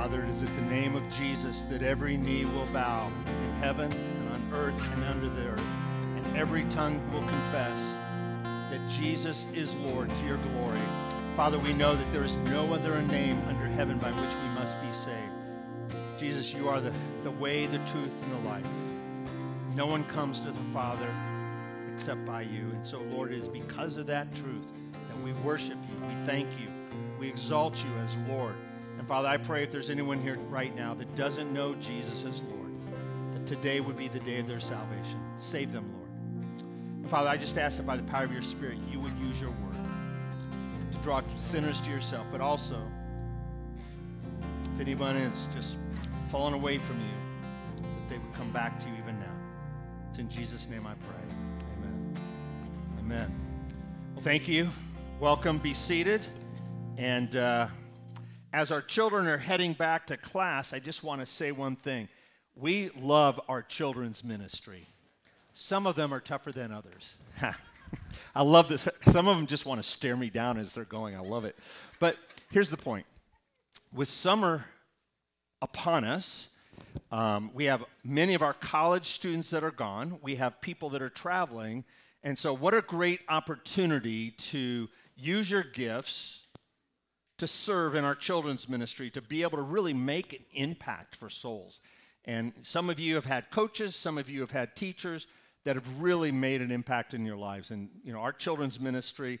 Father, it is at the name of Jesus that every knee will bow in heaven and on earth and under the earth, and every tongue will confess that Jesus is Lord to your glory. Father, we know that there is no other name under heaven by which we must be saved. Jesus, you are the, the way, the truth, and the life. No one comes to the Father except by you. And so, Lord, it is because of that truth that we worship you. We thank you. We exalt you as Lord. And Father, I pray if there's anyone here right now that doesn't know Jesus as Lord, that today would be the day of their salvation. Save them, Lord. And Father, I just ask that by the power of your Spirit, you would use your word to draw sinners to yourself, but also, if anyone is just fallen away from you, that they would come back to you even now. It's in Jesus' name I pray. Amen. Amen. Well, thank you. Welcome. Be seated. And uh, as our children are heading back to class, I just want to say one thing. We love our children's ministry. Some of them are tougher than others. I love this. Some of them just want to stare me down as they're going. I love it. But here's the point with summer upon us, um, we have many of our college students that are gone, we have people that are traveling. And so, what a great opportunity to use your gifts to serve in our children's ministry, to be able to really make an impact for souls. And some of you have had coaches, some of you have had teachers that have really made an impact in your lives. And, you know, our children's ministry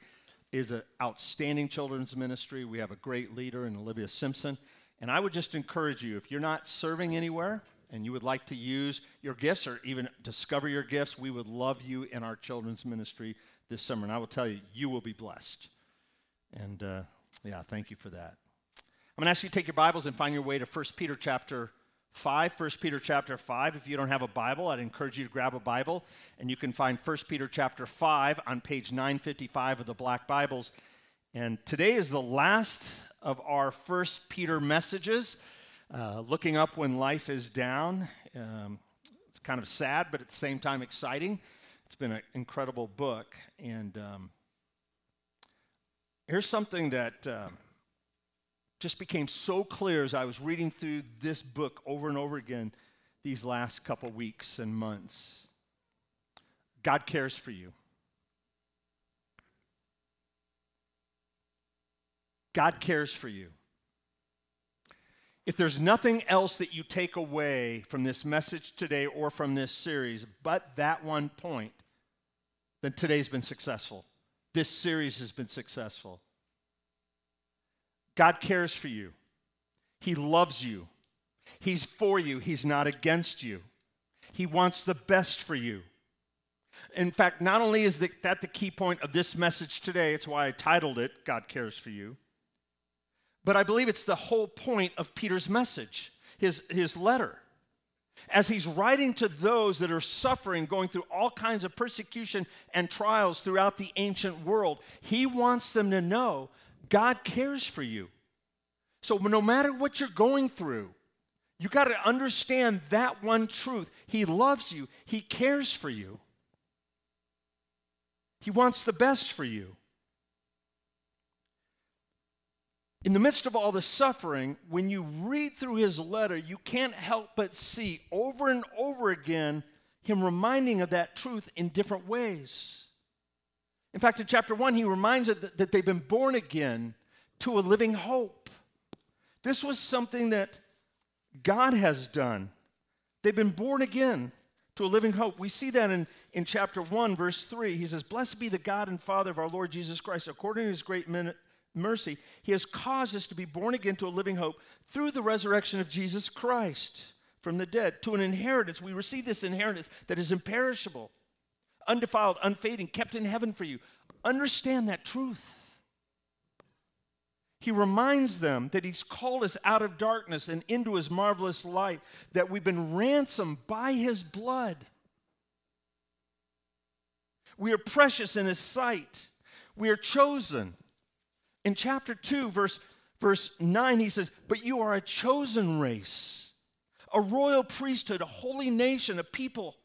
is an outstanding children's ministry. We have a great leader in Olivia Simpson. And I would just encourage you, if you're not serving anywhere and you would like to use your gifts or even discover your gifts, we would love you in our children's ministry this summer. And I will tell you, you will be blessed. And, uh, yeah, thank you for that. I'm going to ask you to take your Bibles and find your way to 1 Peter chapter 5. 1 Peter chapter 5. If you don't have a Bible, I'd encourage you to grab a Bible, and you can find 1 Peter chapter 5 on page 955 of the Black Bibles. And today is the last of our 1 Peter messages, uh, looking up when life is down. Um, it's kind of sad, but at the same time exciting. It's been an incredible book, and um, Here's something that uh, just became so clear as I was reading through this book over and over again these last couple weeks and months. God cares for you. God cares for you. If there's nothing else that you take away from this message today or from this series but that one point, then today's been successful. This series has been successful. God cares for you, He loves you, He's for you, He's not against you. He wants the best for you. In fact, not only is that the key point of this message today, it's why I titled it, God Cares for You, but I believe it's the whole point of Peter's message, his, his letter as he's writing to those that are suffering, going through all kinds of persecution and trials throughout the ancient world, he wants them to know God cares for you. So no matter what you're going through, you got to understand that one truth. He loves you, He cares for you, He wants the best for you. In the midst of all the suffering, when you read through his letter, you can't help but see over and over again him reminding of that truth in different ways. In fact, in chapter 1, he reminds that, that they've been born again to a living hope. This was something that God has done. They've been born again to a living hope. We see that in, in chapter 1, verse 3. He says, Blessed be the God and Father of our Lord Jesus Christ, according to his great mercy, he has caused us to be born again to a living hope through the resurrection of Jesus Christ from the dead to an inheritance. We receive this inheritance that is imperishable, undefiled, unfading, kept in heaven for you. Understand that truth. He reminds them that He's called us out of darkness and into His marvelous light, that we've been ransomed by His blood. We are precious in His sight. We are chosen. In chapter 2, verse, verse 9, he says, But you are a chosen race, a royal priesthood, a holy nation, a people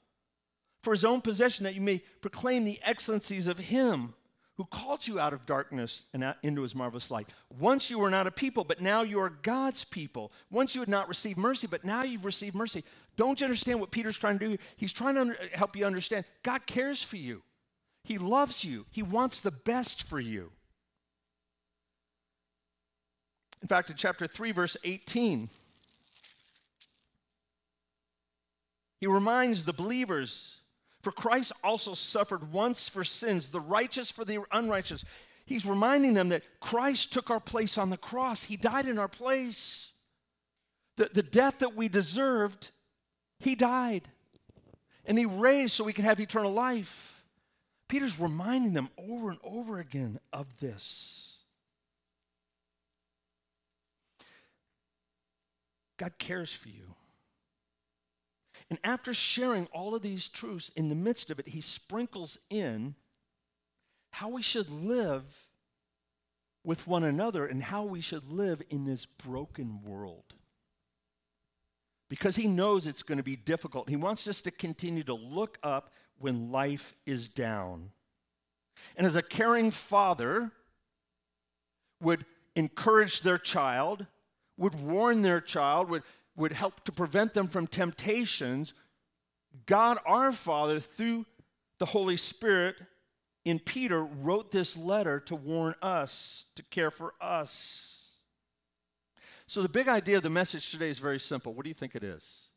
for his own possession, that you may proclaim the excellencies of him who called you out of darkness and out into his marvelous light. Once you were not a people, but now you are God's people. Once you had not received mercy, but now you've received mercy. Don't you understand what Peter's trying to do? He's trying to help you understand God cares for you, He loves you, He wants the best for you. In fact, in chapter 3, verse 18, he reminds the believers for Christ also suffered once for sins, the righteous for the unrighteous. He's reminding them that Christ took our place on the cross, He died in our place. The, the death that we deserved, He died. And He raised so we can have eternal life. Peter's reminding them over and over again of this. God cares for you. And after sharing all of these truths, in the midst of it, he sprinkles in how we should live with one another and how we should live in this broken world. Because he knows it's going to be difficult. He wants us to continue to look up when life is down. And as a caring father would encourage their child, would warn their child, would would help to prevent them from temptations, God our Father, through the Holy Spirit in Peter, wrote this letter to warn us, to care for us. So, the big idea of the message today is very simple. What do you think it is?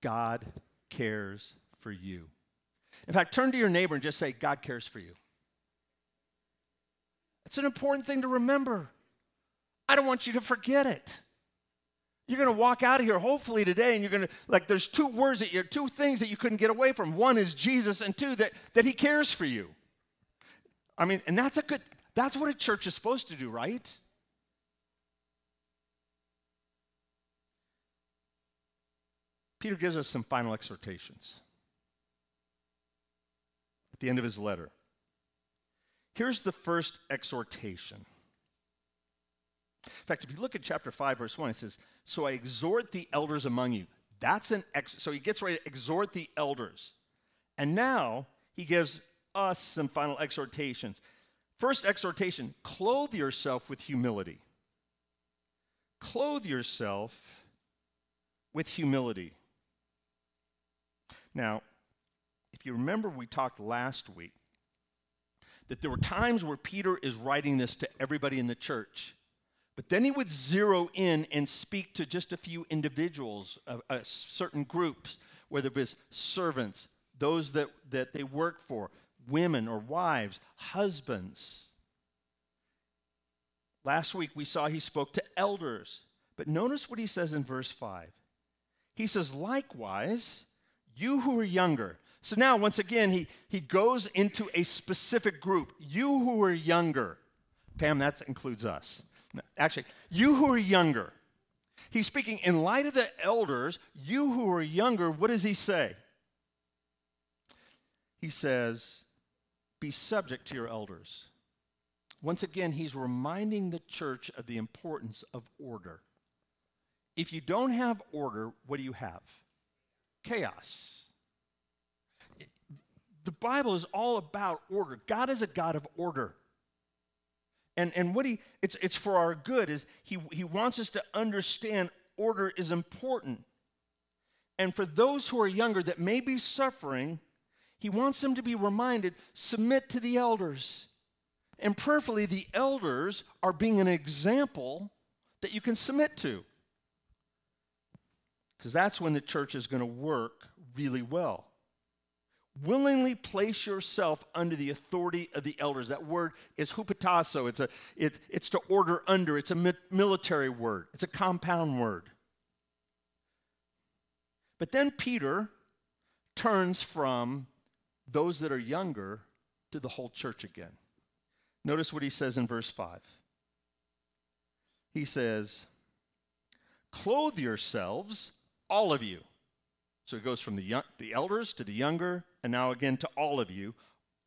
God cares for you. In fact, turn to your neighbor and just say, God cares for you. It's an important thing to remember. I don't want you to forget it. You're going to walk out of here hopefully today and you're going to like there's two words that you're two things that you couldn't get away from. One is Jesus and two that that he cares for you. I mean, and that's a good that's what a church is supposed to do, right? Peter gives us some final exhortations at the end of his letter. Here's the first exhortation. In fact, if you look at chapter 5, verse 1, it says, So I exhort the elders among you. That's an ex- so he gets ready to exhort the elders. And now he gives us some final exhortations. First exhortation clothe yourself with humility. Clothe yourself with humility. Now, if you remember, we talked last week that there were times where Peter is writing this to everybody in the church. But then he would zero in and speak to just a few individuals, uh, uh, certain groups, whether it was servants, those that, that they worked for, women or wives, husbands. Last week we saw he spoke to elders. But notice what he says in verse 5. He says, likewise, you who are younger. So now, once again, he, he goes into a specific group. You who are younger. Pam, that includes us. Actually, you who are younger. He's speaking in light of the elders, you who are younger, what does he say? He says, Be subject to your elders. Once again, he's reminding the church of the importance of order. If you don't have order, what do you have? Chaos. The Bible is all about order. God is a God of order. And, and what he, it's, it's for our good, is he, he wants us to understand order is important. And for those who are younger that may be suffering, he wants them to be reminded submit to the elders. And prayerfully, the elders are being an example that you can submit to. Because that's when the church is going to work really well willingly place yourself under the authority of the elders. That word is hupotasso. It's, a, it's, it's to order under. It's a military word. It's a compound word. But then Peter turns from those that are younger to the whole church again. Notice what he says in verse 5. He says, Clothe yourselves, all of you. So it goes from the, young, the elders to the younger, and now again to all of you.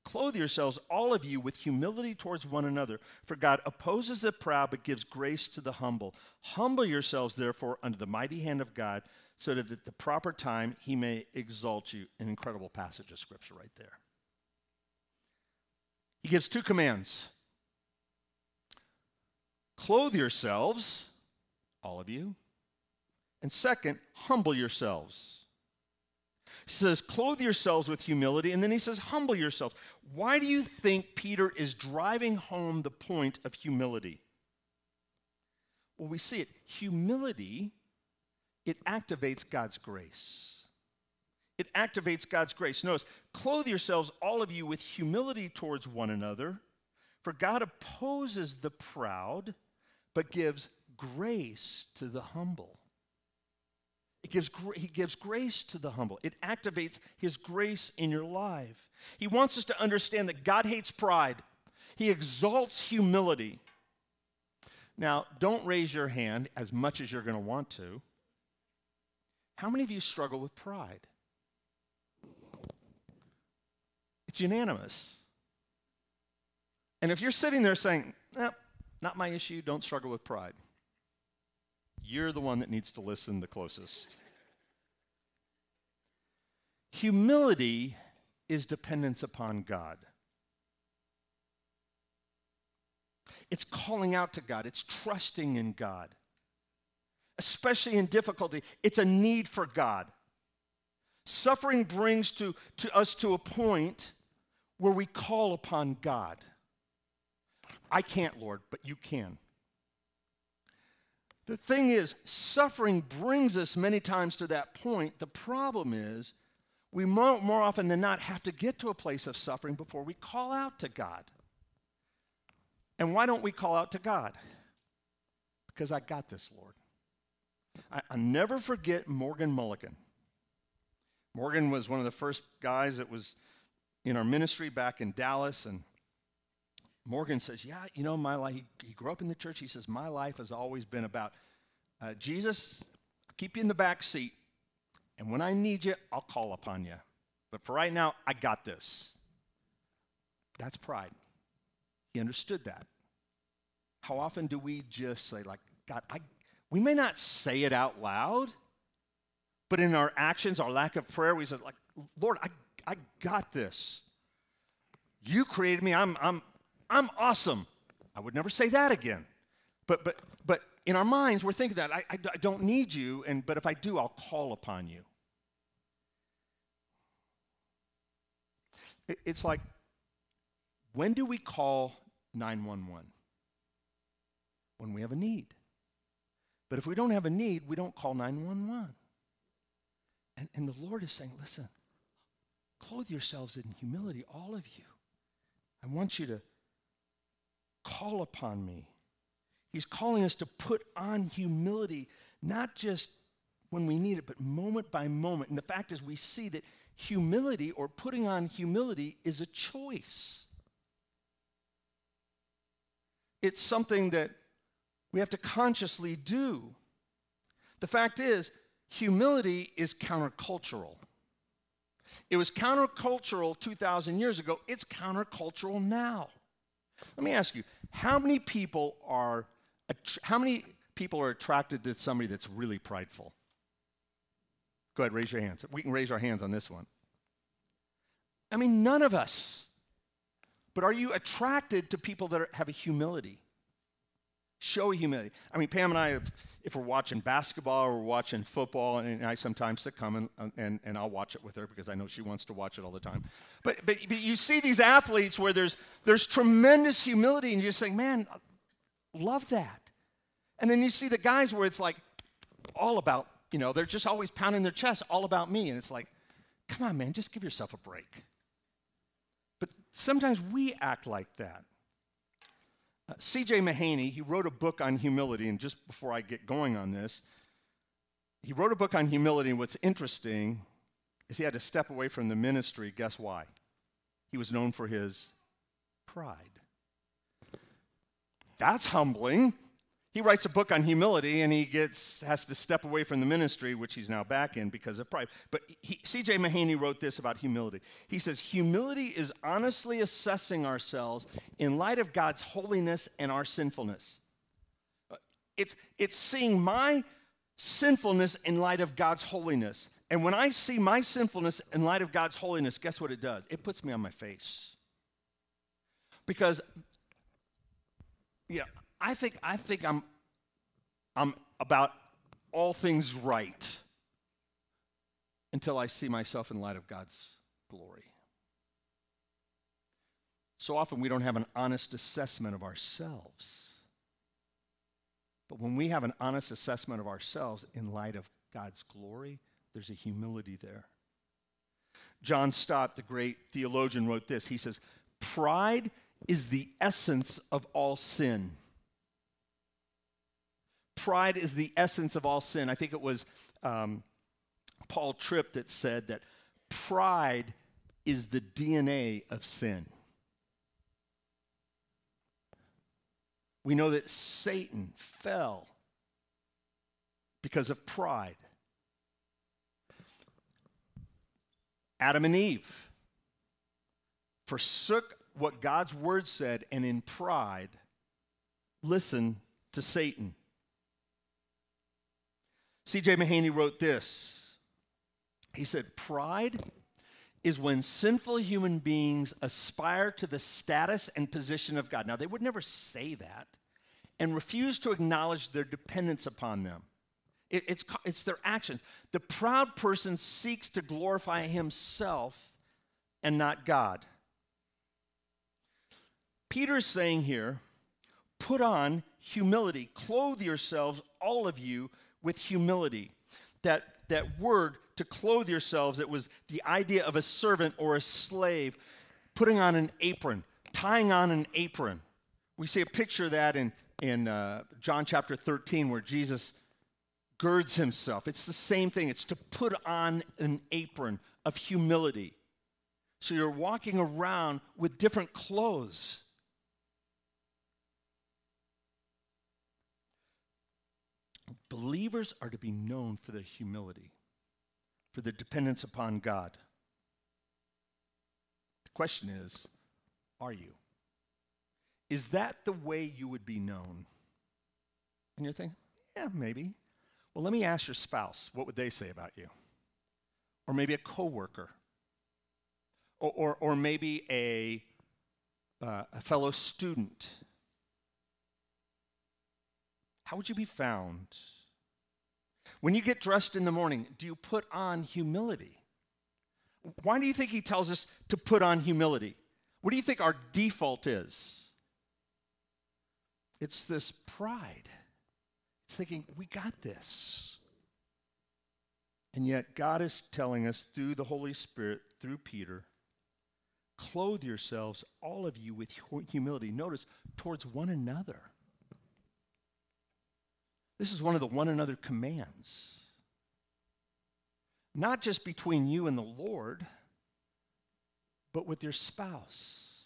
Clothe yourselves, all of you, with humility towards one another. For God opposes the proud, but gives grace to the humble. Humble yourselves, therefore, under the mighty hand of God, so that at the proper time he may exalt you. An incredible passage of scripture right there. He gives two commands clothe yourselves, all of you, and second, humble yourselves. He says, clothe yourselves with humility, and then he says, humble yourselves. Why do you think Peter is driving home the point of humility? Well, we see it. Humility, it activates God's grace. It activates God's grace. Notice, clothe yourselves, all of you, with humility towards one another, for God opposes the proud, but gives grace to the humble. It gives, he gives grace to the humble. It activates his grace in your life. He wants us to understand that God hates pride, he exalts humility. Now, don't raise your hand as much as you're going to want to. How many of you struggle with pride? It's unanimous. And if you're sitting there saying, eh, not my issue, don't struggle with pride you're the one that needs to listen the closest. Humility is dependence upon God. It's calling out to God, it's trusting in God. Especially in difficulty, it's a need for God. Suffering brings to, to us to a point where we call upon God. I can't, Lord, but you can. The thing is, suffering brings us many times to that point. The problem is, we more, more often than not have to get to a place of suffering before we call out to God. And why don't we call out to God? Because I got this, Lord. I, I never forget Morgan Mulligan. Morgan was one of the first guys that was in our ministry back in Dallas, and Morgan says, Yeah, you know, my life, he, grew up in the church. He says, My life has always been about uh, Jesus, I'll keep you in the back seat. And when I need you, I'll call upon you. But for right now, I got this. That's pride. He understood that. How often do we just say, like, God, I, we may not say it out loud, but in our actions, our lack of prayer, we say, like, Lord, I, I got this. You created me. I'm, I'm, I'm awesome. I would never say that again. But, but, but in our minds, we're thinking that I, I, I don't need you, and, but if I do, I'll call upon you. It, it's like, when do we call 911? When we have a need. But if we don't have a need, we don't call 911. And, and the Lord is saying, listen, clothe yourselves in humility, all of you. I want you to call upon me. He's calling us to put on humility, not just when we need it, but moment by moment. And the fact is, we see that humility or putting on humility is a choice. It's something that we have to consciously do. The fact is, humility is countercultural. It was countercultural 2,000 years ago, it's countercultural now. Let me ask you how many people are how many people are attracted to somebody that's really prideful? Go ahead, raise your hands. We can raise our hands on this one. I mean, none of us. But are you attracted to people that are, have a humility? Show a humility. I mean, Pam and I, have, if we're watching basketball or we're watching football, and I sometimes come and, uh, and, and I'll watch it with her because I know she wants to watch it all the time. But, but, but you see these athletes where there's, there's tremendous humility, and you're just saying, man, love that. And then you see the guys where it's like all about, you know, they're just always pounding their chest, all about me. And it's like, come on, man, just give yourself a break. But sometimes we act like that. C.J. Mahaney, he wrote a book on humility, and just before I get going on this, he wrote a book on humility, and what's interesting is he had to step away from the ministry. Guess why? He was known for his pride. That's humbling. He writes a book on humility and he gets, has to step away from the ministry, which he's now back in because of pride. But C.J. Mahaney wrote this about humility. He says, Humility is honestly assessing ourselves in light of God's holiness and our sinfulness. It's, it's seeing my sinfulness in light of God's holiness. And when I see my sinfulness in light of God's holiness, guess what it does? It puts me on my face. Because yeah, I think I think I'm I'm about all things right until I see myself in light of God's glory. So often we don't have an honest assessment of ourselves. But when we have an honest assessment of ourselves in light of God's glory, there's a humility there. John Stott, the great theologian, wrote this. He says, Pride is the essence of all sin. Pride is the essence of all sin. I think it was um, Paul Tripp that said that pride is the DNA of sin. We know that Satan fell because of pride. Adam and Eve forsook what God's word said and in pride listen to Satan. C.J. Mahaney wrote this. He said, Pride is when sinful human beings aspire to the status and position of God. Now, they would never say that and refuse to acknowledge their dependence upon them. It, it's, it's their actions. The proud person seeks to glorify himself and not God. Peter's saying here, put on humility, clothe yourselves, all of you, with humility. That, that word to clothe yourselves, it was the idea of a servant or a slave putting on an apron, tying on an apron. We see a picture of that in, in uh, John chapter 13 where Jesus girds himself. It's the same thing, it's to put on an apron of humility. So you're walking around with different clothes. Believers are to be known for their humility, for their dependence upon God. The question is are you? Is that the way you would be known? And you're thinking, yeah, maybe. Well, let me ask your spouse, what would they say about you? Or maybe a coworker. Or, or, or maybe a, uh, a fellow student. How would you be found? When you get dressed in the morning, do you put on humility? Why do you think he tells us to put on humility? What do you think our default is? It's this pride. It's thinking, we got this. And yet, God is telling us through the Holy Spirit, through Peter, clothe yourselves, all of you, with humility. Notice, towards one another. This is one of the one another commands. Not just between you and the Lord, but with your spouse,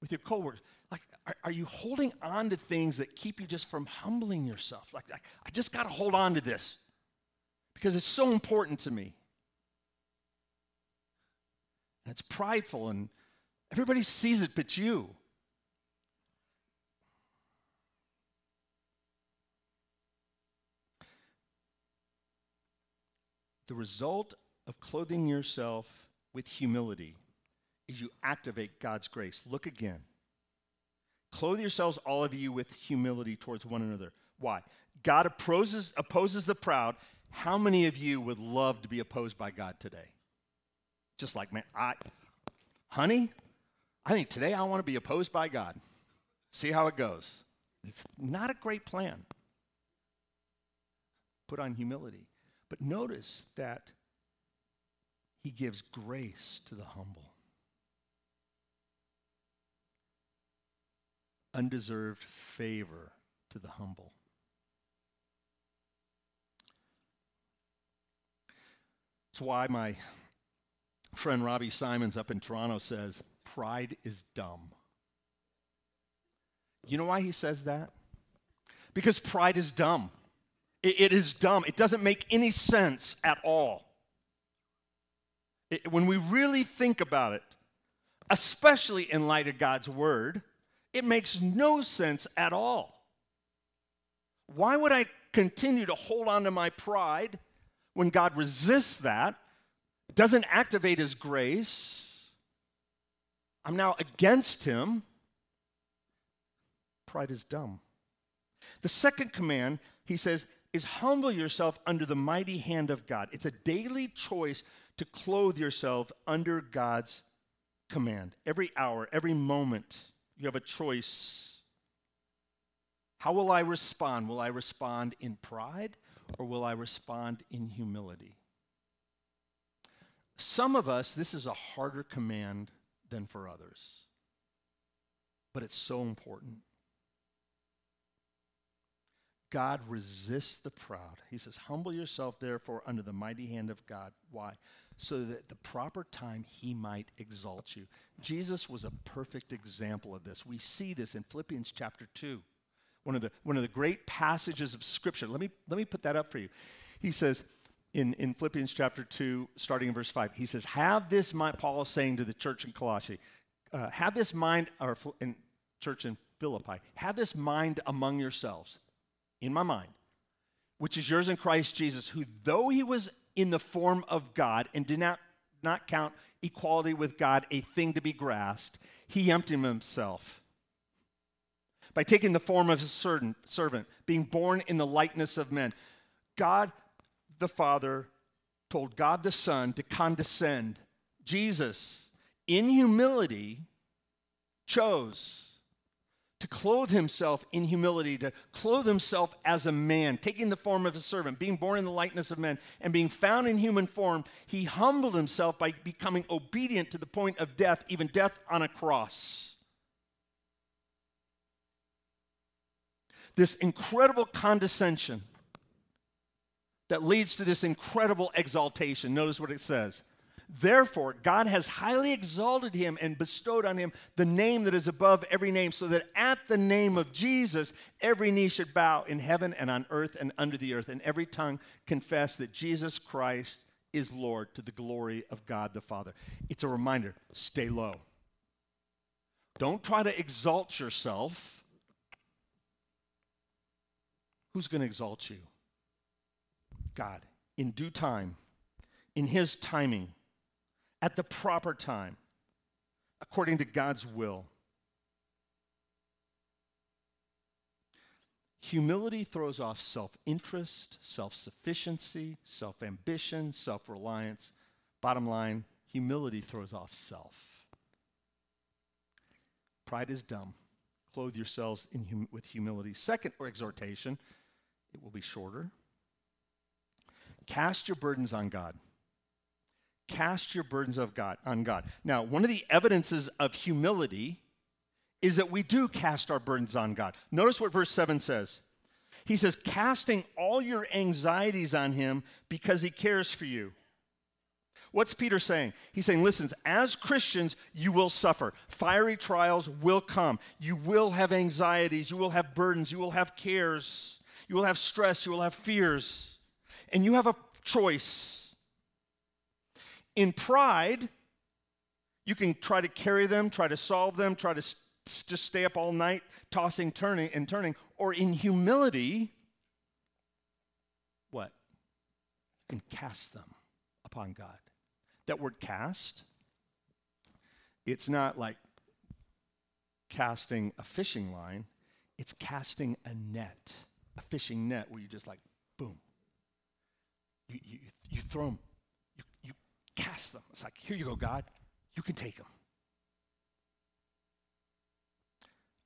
with your coworkers. Like, are, are you holding on to things that keep you just from humbling yourself? Like, like I just got to hold on to this because it's so important to me. And it's prideful, and everybody sees it but you. The result of clothing yourself with humility is you activate God's grace. Look again. Clothe yourselves, all of you, with humility towards one another. Why? God opposes, opposes the proud. How many of you would love to be opposed by God today? Just like, man, I, honey, I think today I want to be opposed by God. See how it goes. It's not a great plan. Put on humility. But notice that he gives grace to the humble. Undeserved favor to the humble. That's why my friend Robbie Simons up in Toronto says, pride is dumb. You know why he says that? Because pride is dumb. It, it is dumb. It doesn't make any sense at all. It, when we really think about it, especially in light of God's word, it makes no sense at all. Why would I continue to hold on to my pride when God resists that, doesn't activate his grace? I'm now against him. Pride is dumb. The second command, he says, is humble yourself under the mighty hand of God. It's a daily choice to clothe yourself under God's command. Every hour, every moment, you have a choice. How will I respond? Will I respond in pride or will I respond in humility? Some of us, this is a harder command than for others, but it's so important. God resists the proud. He says, Humble yourself, therefore, under the mighty hand of God. Why? So that at the proper time he might exalt you. Jesus was a perfect example of this. We see this in Philippians chapter 2, one of the, one of the great passages of Scripture. Let me, let me put that up for you. He says, in, in Philippians chapter 2, starting in verse 5, he says, Have this mind, Paul is saying to the church in Colossae, uh, have this mind, or in church in Philippi, have this mind among yourselves in my mind, which is yours in Christ Jesus, who, though he was in the form of God and did not, not count equality with God a thing to be grasped, he emptied himself by taking the form of a servant, servant, being born in the likeness of men. God the Father told God the Son to condescend. Jesus, in humility, chose to clothe himself in humility, to clothe himself as a man, taking the form of a servant, being born in the likeness of men, and being found in human form, he humbled himself by becoming obedient to the point of death, even death on a cross. This incredible condescension that leads to this incredible exaltation. Notice what it says Therefore, God has highly exalted him and bestowed on him the name that is above every name, so that at the name of Jesus, every knee should bow in heaven and on earth and under the earth, and every tongue confess that Jesus Christ is Lord to the glory of God the Father. It's a reminder stay low. Don't try to exalt yourself. Who's going to exalt you? God in due time, in His timing at the proper time, according to God's will. Humility throws off self interest, self sufficiency, self ambition, self reliance. Bottom line, humility throws off self. Pride is dumb. Clothe yourselves hum- with humility. Second exhortation, it will be shorter. Cast your burdens on God cast your burdens of God on God. Now, one of the evidences of humility is that we do cast our burdens on God. Notice what verse 7 says. He says, casting all your anxieties on him because he cares for you. What's Peter saying? He's saying, listen, as Christians, you will suffer. Fiery trials will come. You will have anxieties. You will have burdens. You will have cares. You will have stress. You will have fears. And you have a choice in pride, you can try to carry them, try to solve them, try to s- just stay up all night, tossing, turning, and turning. Or in humility, what? You can cast them upon God. That word cast, it's not like casting a fishing line, it's casting a net, a fishing net where you just like, boom. You, you, you throw them cast them. It's like, here you go, God. You can take them.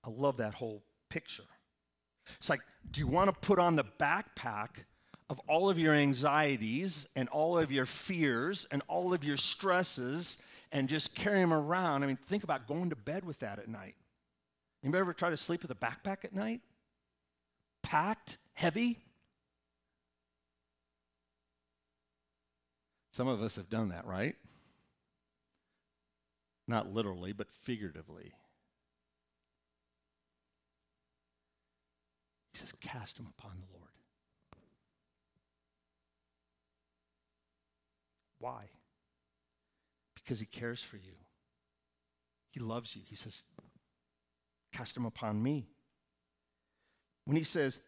I love that whole picture. It's like, do you want to put on the backpack of all of your anxieties and all of your fears and all of your stresses and just carry them around? I mean, think about going to bed with that at night. Anybody ever try to sleep with a backpack at night? Packed, heavy? Some of us have done that, right? Not literally, but figuratively. He says, Cast them upon the Lord. Why? Because he cares for you. He loves you. He says, Cast them upon me. When he says,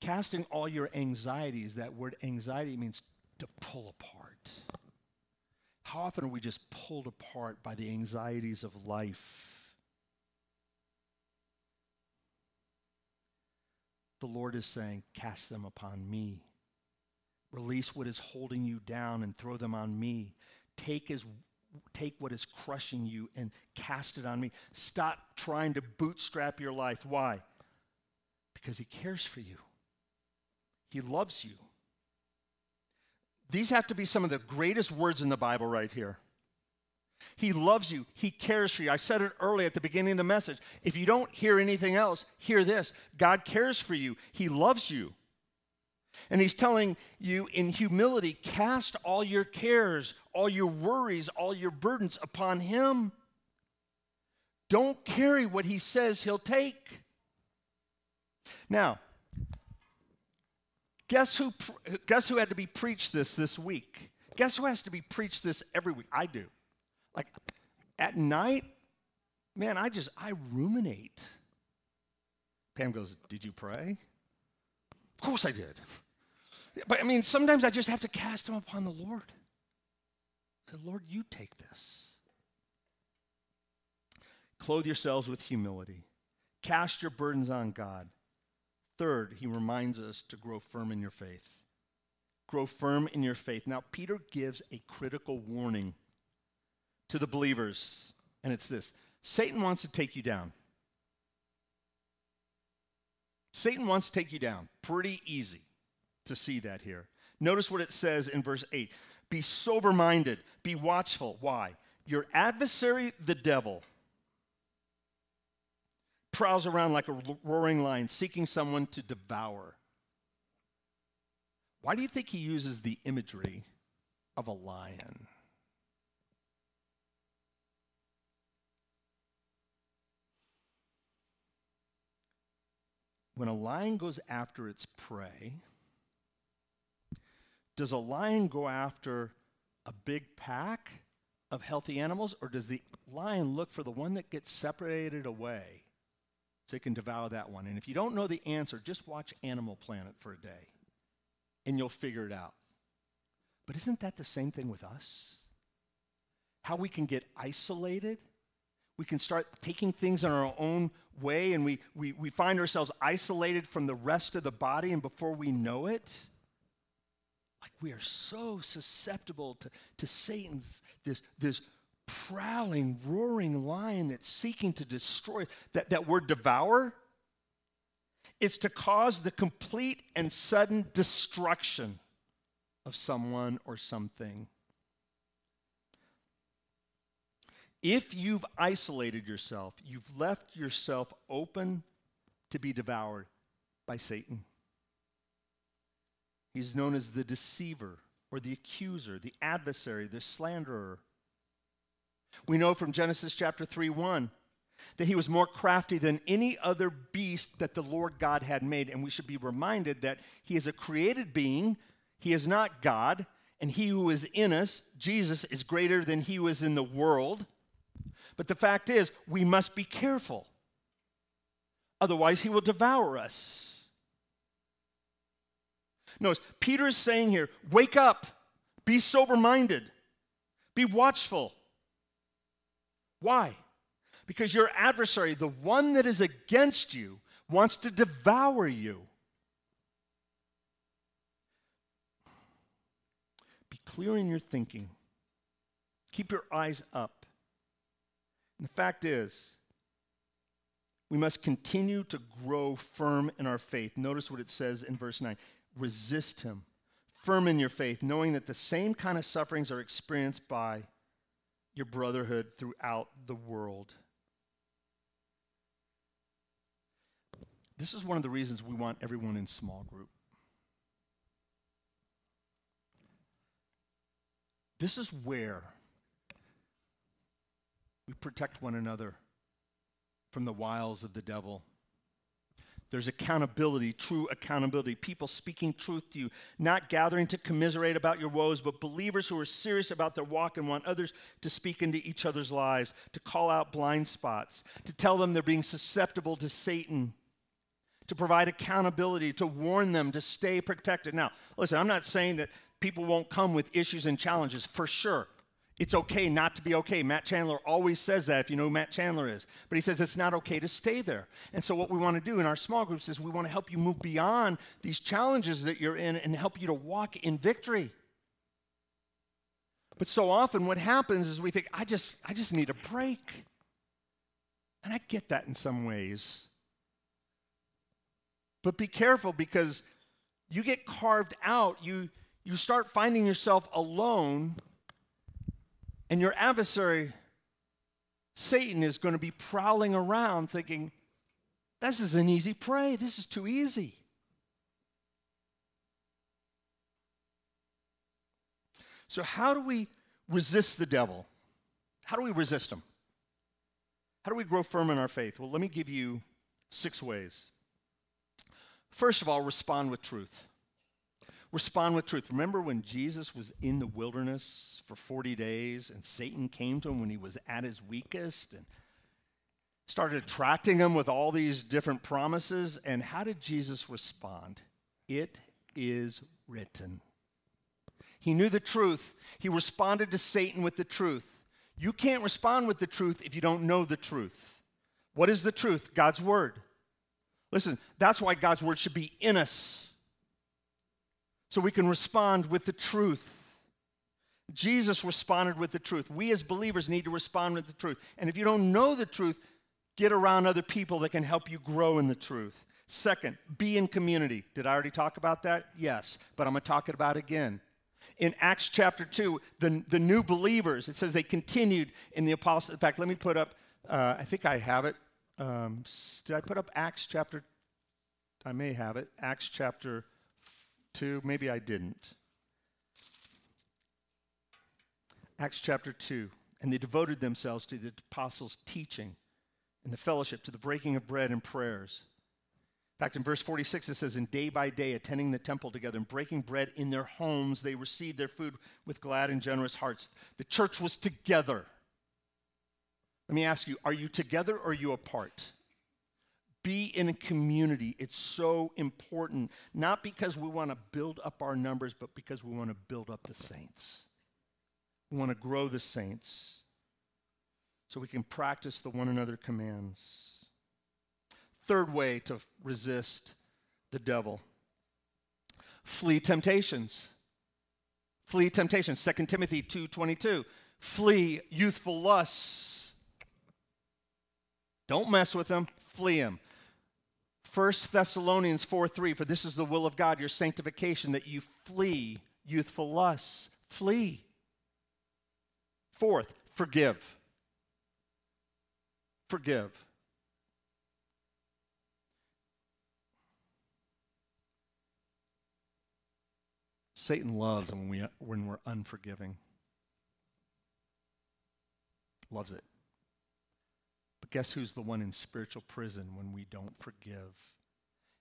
casting all your anxieties, that word anxiety means to pull apart. How often are we just pulled apart by the anxieties of life? The Lord is saying, Cast them upon me. Release what is holding you down and throw them on me. Take, his, take what is crushing you and cast it on me. Stop trying to bootstrap your life. Why? Because He cares for you, He loves you. These have to be some of the greatest words in the Bible right here. He loves you. He cares for you. I said it early at the beginning of the message. If you don't hear anything else, hear this God cares for you, He loves you. And He's telling you in humility cast all your cares, all your worries, all your burdens upon Him. Don't carry what He says He'll take. Now, Guess who, guess who had to be preached this this week? Guess who has to be preached this every week? I do. Like at night, man, I just, I ruminate. Pam goes, Did you pray? Of course I did. But I mean, sometimes I just have to cast them upon the Lord. Say, Lord, you take this. Clothe yourselves with humility. Cast your burdens on God. Third, he reminds us to grow firm in your faith. Grow firm in your faith. Now, Peter gives a critical warning to the believers, and it's this Satan wants to take you down. Satan wants to take you down. Pretty easy to see that here. Notice what it says in verse 8 Be sober minded, be watchful. Why? Your adversary, the devil, prowls around like a roaring lion, seeking someone to devour. Why do you think he uses the imagery of a lion? When a lion goes after its prey, does a lion go after a big pack of healthy animals, or does the lion look for the one that gets separated away so you can devour that one. And if you don't know the answer, just watch Animal Planet for a day and you'll figure it out. But isn't that the same thing with us? How we can get isolated? We can start taking things in our own way and we, we, we find ourselves isolated from the rest of the body, and before we know it, like we are so susceptible to, to Satan's this, this prowling, roaring lion that's seeking to destroy, that, that word devour, it's to cause the complete and sudden destruction of someone or something. If you've isolated yourself, you've left yourself open to be devoured by Satan. He's known as the deceiver or the accuser, the adversary, the slanderer. We know from Genesis chapter 3 1 that he was more crafty than any other beast that the Lord God had made. And we should be reminded that he is a created being, he is not God, and he who is in us, Jesus, is greater than he who is in the world. But the fact is, we must be careful. Otherwise, he will devour us. Notice, Peter is saying here wake up, be sober minded, be watchful. Why? Because your adversary, the one that is against you, wants to devour you. Be clear in your thinking. Keep your eyes up. And the fact is, we must continue to grow firm in our faith. Notice what it says in verse 9 resist him, firm in your faith, knowing that the same kind of sufferings are experienced by your brotherhood throughout the world. This is one of the reasons we want everyone in small group. This is where we protect one another from the wiles of the devil there's accountability, true accountability. People speaking truth to you, not gathering to commiserate about your woes, but believers who are serious about their walk and want others to speak into each other's lives, to call out blind spots, to tell them they're being susceptible to Satan, to provide accountability, to warn them to stay protected. Now, listen, I'm not saying that people won't come with issues and challenges, for sure. It's okay not to be okay. Matt Chandler always says that if you know who Matt Chandler is. But he says it's not okay to stay there. And so, what we want to do in our small groups is we want to help you move beyond these challenges that you're in and help you to walk in victory. But so often, what happens is we think, I just, I just need a break. And I get that in some ways. But be careful because you get carved out, you, you start finding yourself alone and your adversary, Satan, is going to be prowling around thinking, this is an easy prey. This is too easy. So, how do we resist the devil? How do we resist him? How do we grow firm in our faith? Well, let me give you six ways. First of all, respond with truth respond with truth. Remember when Jesus was in the wilderness for 40 days and Satan came to him when he was at his weakest and started attracting him with all these different promises? And how did Jesus respond? It is written. He knew the truth. He responded to Satan with the truth. You can't respond with the truth if you don't know the truth. What is the truth? God's word. Listen, that's why God's word should be in us so we can respond with the truth. Jesus responded with the truth. We as believers need to respond with the truth. And if you don't know the truth, get around other people that can help you grow in the truth. Second, be in community. Did I already talk about that? Yes, but I'm going to talk about it again. In Acts chapter 2, the, the new believers, it says they continued in the apostle. In fact, let me put up, uh, I think I have it. Um, did I put up Acts chapter? I may have it. Acts chapter 2, maybe I didn't. Acts chapter 2. And they devoted themselves to the apostles' teaching and the fellowship, to the breaking of bread and prayers. In fact, in verse 46, it says, And day by day, attending the temple together and breaking bread in their homes, they received their food with glad and generous hearts. The church was together. Let me ask you, are you together or are you apart? Be in a community. It's so important, not because we want to build up our numbers, but because we want to build up the saints. We want to grow the saints so we can practice the one another commands. Third way to resist the devil flee temptations. Flee temptations. 2 Timothy 2:22. Flee youthful lusts. Don't mess with them, flee them. 1 Thessalonians 4 3, for this is the will of God, your sanctification, that you flee youthful lusts. Flee. Fourth, forgive. Forgive. Satan loves when, we, when we're unforgiving. Loves it guess who's the one in spiritual prison when we don't forgive?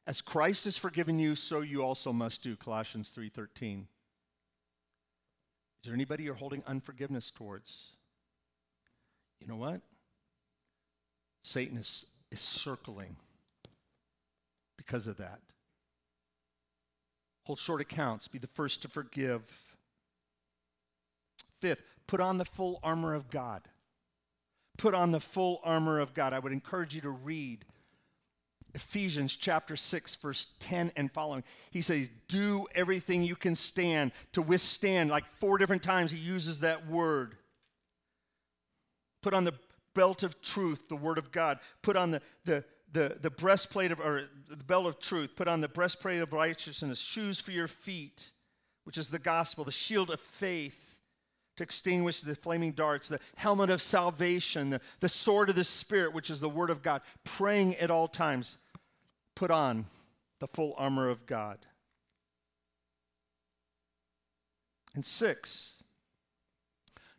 As Christ has forgiven you, so you also must do, Colossians 3:13. Is there anybody you're holding unforgiveness towards? You know what? Satan is, is circling because of that. Hold short accounts, be the first to forgive. Fifth, put on the full armor of God put on the full armor of God. I would encourage you to read Ephesians chapter 6, verse 10 and following. He says, Do everything you can stand to withstand. Like four different times, he uses that word. Put on the belt of truth, the word of God. Put on the, the, the, the breastplate of, or the belt of truth. Put on the breastplate of righteousness, shoes for your feet, which is the gospel, the shield of faith to extinguish the flaming darts, the helmet of salvation, the, the sword of the Spirit, which is the Word of God, praying at all times. Put on the full armor of God. And six,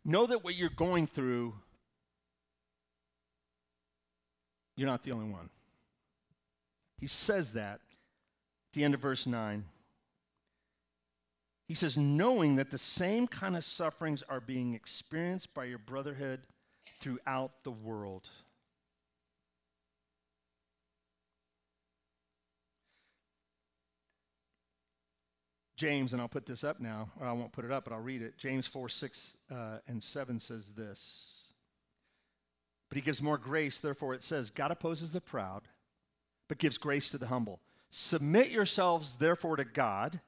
know that what you're going through, you're not the only one. He says that at the end of verse 9. He says, knowing that the same kind of sufferings are being experienced by your brotherhood throughout the world. James, and I'll put this up now, or I won't put it up, but I'll read it. James 4 6 uh, and 7 says this. But he gives more grace, therefore it says, God opposes the proud, but gives grace to the humble. Submit yourselves, therefore, to God.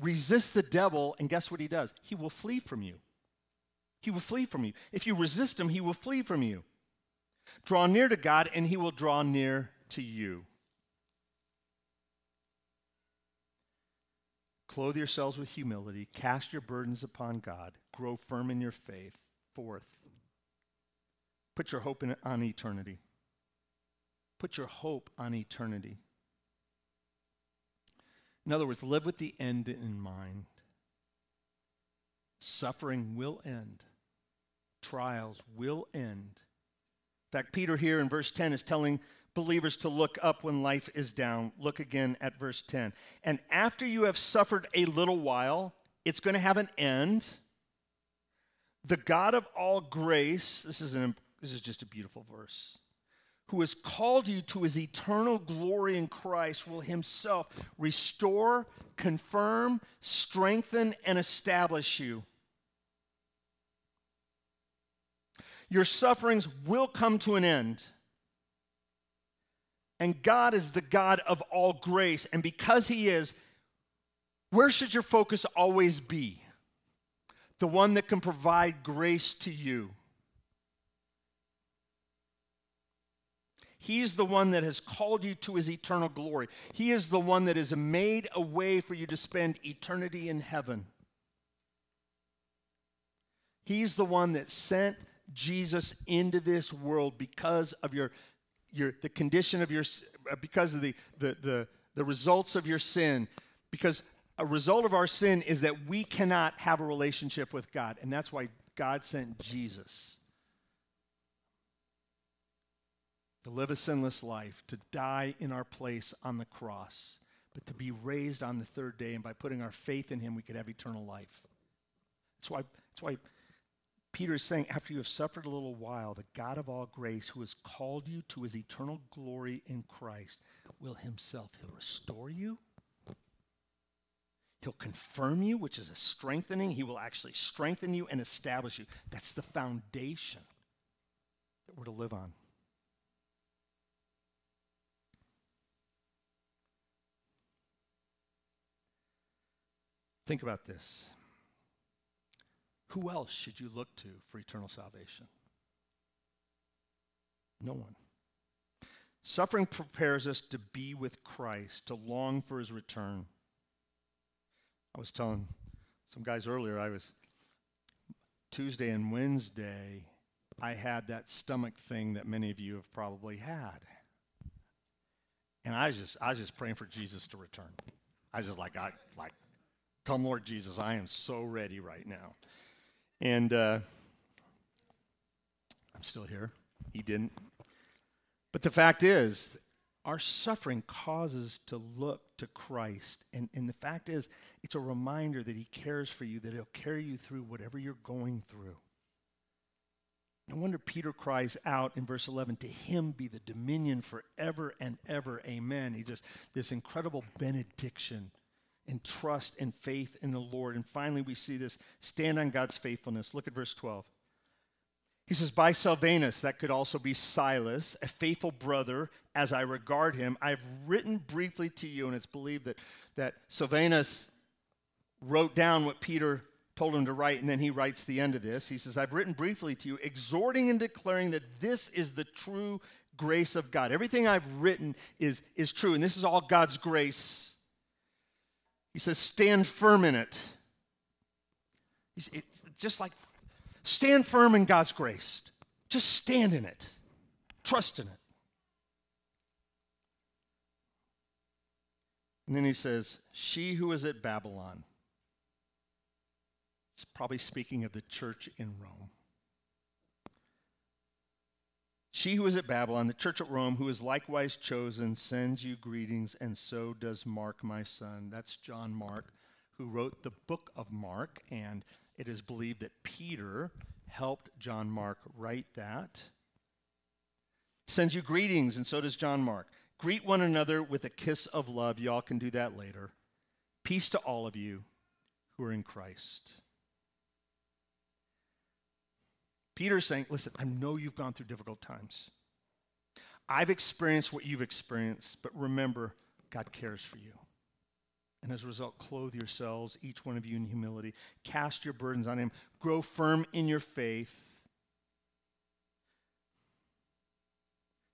Resist the devil, and guess what he does? He will flee from you. He will flee from you. If you resist him, he will flee from you. Draw near to God, and he will draw near to you. Clothe yourselves with humility, cast your burdens upon God, grow firm in your faith. Fourth, put your hope in, on eternity. Put your hope on eternity. In other words, live with the end in mind. Suffering will end, trials will end. In fact, Peter here in verse 10 is telling believers to look up when life is down. Look again at verse 10. And after you have suffered a little while, it's going to have an end. The God of all grace, this is, an, this is just a beautiful verse, who has called you to his eternal glory in Christ, will himself restore, confirm, strengthen, and establish you. Your sufferings will come to an end. And God is the God of all grace. And because He is, where should your focus always be? The one that can provide grace to you. He's the one that has called you to his eternal glory. He is the one that has made a way for you to spend eternity in heaven. He's the one that sent Jesus into this world because of your your, the condition of your, uh, because of the, the, the, the results of your sin, because a result of our sin is that we cannot have a relationship with God. And that's why God sent Jesus to live a sinless life, to die in our place on the cross, but to be raised on the third day. And by putting our faith in him, we could have eternal life. That's why, that's why Peter is saying, after you have suffered a little while, the God of all grace, who has called you to his eternal glory in Christ, will himself, he'll restore you. He'll confirm you, which is a strengthening. He will actually strengthen you and establish you. That's the foundation that we're to live on. Think about this. Who else should you look to for eternal salvation? No one. Suffering prepares us to be with Christ, to long for his return. I was telling some guys earlier, I was Tuesday and Wednesday, I had that stomach thing that many of you have probably had. And I was just I was just praying for Jesus to return. I was just like I like come Lord Jesus, I am so ready right now. And uh, I'm still here. He didn't. But the fact is, our suffering causes to look to Christ. And, and the fact is, it's a reminder that He cares for you, that He'll carry you through whatever you're going through. No wonder Peter cries out in verse 11, To Him be the dominion forever and ever. Amen. He just, this incredible benediction and trust and faith in the Lord. And finally, we see this stand on God's faithfulness. Look at verse 12. He says, By Silvanus, that could also be Silas, a faithful brother, as I regard him, I've written briefly to you, and it's believed that, that Silvanus wrote down what Peter told him to write, and then he writes the end of this. He says, I've written briefly to you, exhorting and declaring that this is the true grace of God. Everything I've written is, is true, and this is all God's grace he says, stand firm in it. It's just like stand firm in God's grace. Just stand in it, trust in it. And then he says, She who is at Babylon. It's probably speaking of the church in Rome. She who is at Babylon, the church at Rome, who is likewise chosen, sends you greetings, and so does Mark, my son. That's John Mark, who wrote the book of Mark, and it is believed that Peter helped John Mark write that. Sends you greetings, and so does John Mark. Greet one another with a kiss of love. Y'all can do that later. Peace to all of you. who are in Christ. Peter's saying, Listen, I know you've gone through difficult times. I've experienced what you've experienced, but remember, God cares for you. And as a result, clothe yourselves, each one of you, in humility. Cast your burdens on Him. Grow firm in your faith.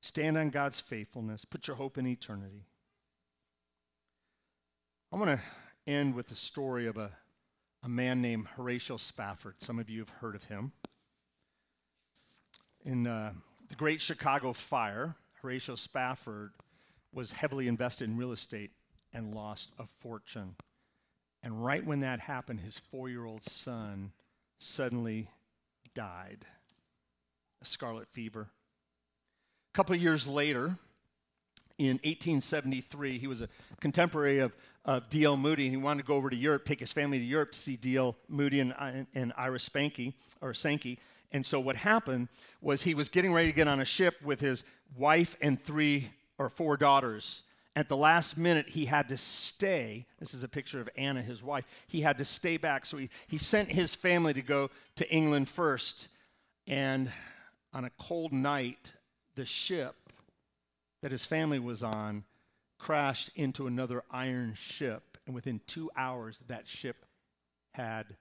Stand on God's faithfulness. Put your hope in eternity. I want to end with the story of a, a man named Horatio Spafford. Some of you have heard of him. In uh, the Great Chicago Fire, Horatio Spafford was heavily invested in real estate and lost a fortune. And right when that happened, his four year old son suddenly died. A scarlet fever. A couple of years later, in 1873, he was a contemporary of, of D.L. Moody, and he wanted to go over to Europe, take his family to Europe to see D.L. Moody and, and Ira Spanky, or Sankey. And so what happened was he was getting ready to get on a ship with his wife and three or four daughters. At the last minute, he had to stay. This is a picture of Anna, his wife. He had to stay back. So he, he sent his family to go to England first. And on a cold night, the ship that his family was on crashed into another iron ship. And within two hours, that ship had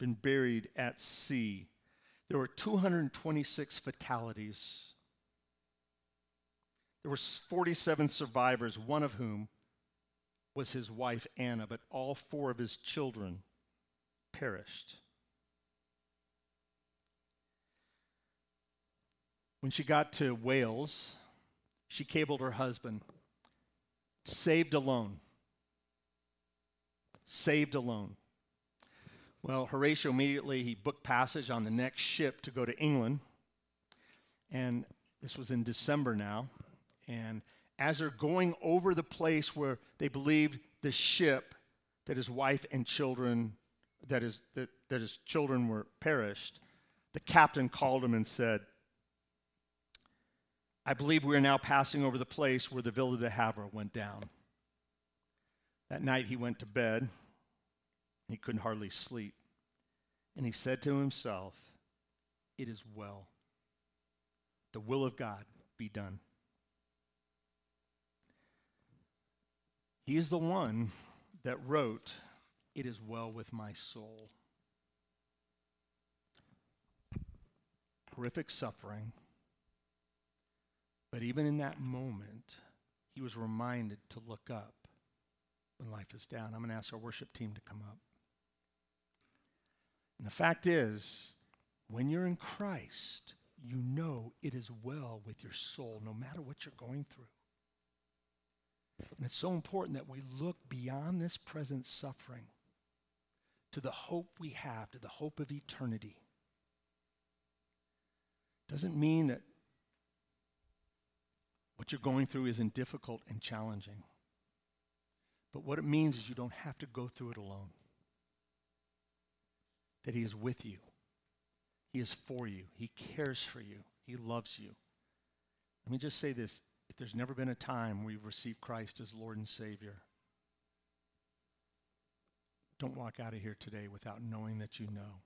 been buried at sea. There were 226 fatalities there were 47 survivors, one of whom was his wife Anna, but all four of his children perished. When she got to Wales, she cabled her husband, saved alone. Saved alone. Well, Horatio immediately he booked passage on the next ship to go to England. And this was in December now. And as they're going over the place where they believed the ship that his wife and children, that his, that, that his children were perished, the captain called him and said, I believe we are now passing over the place where the Villa de Havre went down. That night he went to bed. He couldn't hardly sleep. And he said to himself, It is well. The will of God be done. He is the one that wrote, It is well with my soul. Horrific suffering. But even in that moment, he was reminded to look up when life is down. I'm going to ask our worship team to come up. And the fact is, when you're in Christ, you know it is well with your soul, no matter what you're going through. And it's so important that we look beyond this present suffering to the hope we have, to the hope of eternity. Doesn't mean that what you're going through isn't difficult and challenging. But what it means is you don't have to go through it alone. That He is with you, He is for you, He cares for you, He loves you. Let me just say this if there's never been a time where you've received Christ as Lord and Savior, don't walk out of here today without knowing that you know.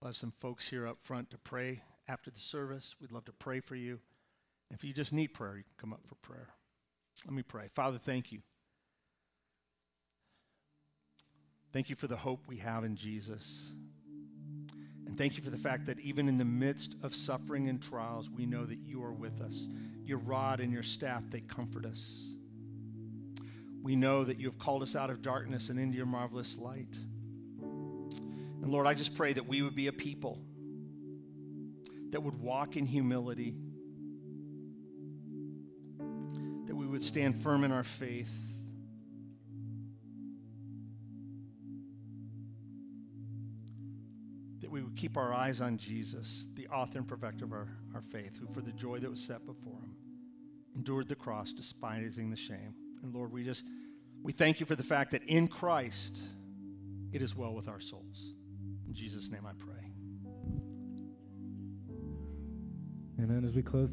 We'll have some folks here up front to pray after the service. We'd love to pray for you. If you just need prayer, you can come up for prayer. Let me pray. Father, thank you. Thank you for the hope we have in Jesus. And thank you for the fact that even in the midst of suffering and trials, we know that you are with us. Your rod and your staff, they comfort us. We know that you have called us out of darkness and into your marvelous light. And Lord, I just pray that we would be a people that would walk in humility, that we would stand firm in our faith we would keep our eyes on Jesus, the author and perfecter of our, our faith, who for the joy that was set before him endured the cross, despising the shame. And Lord, we just we thank you for the fact that in Christ it is well with our souls. In Jesus' name I pray. Amen. As we close today.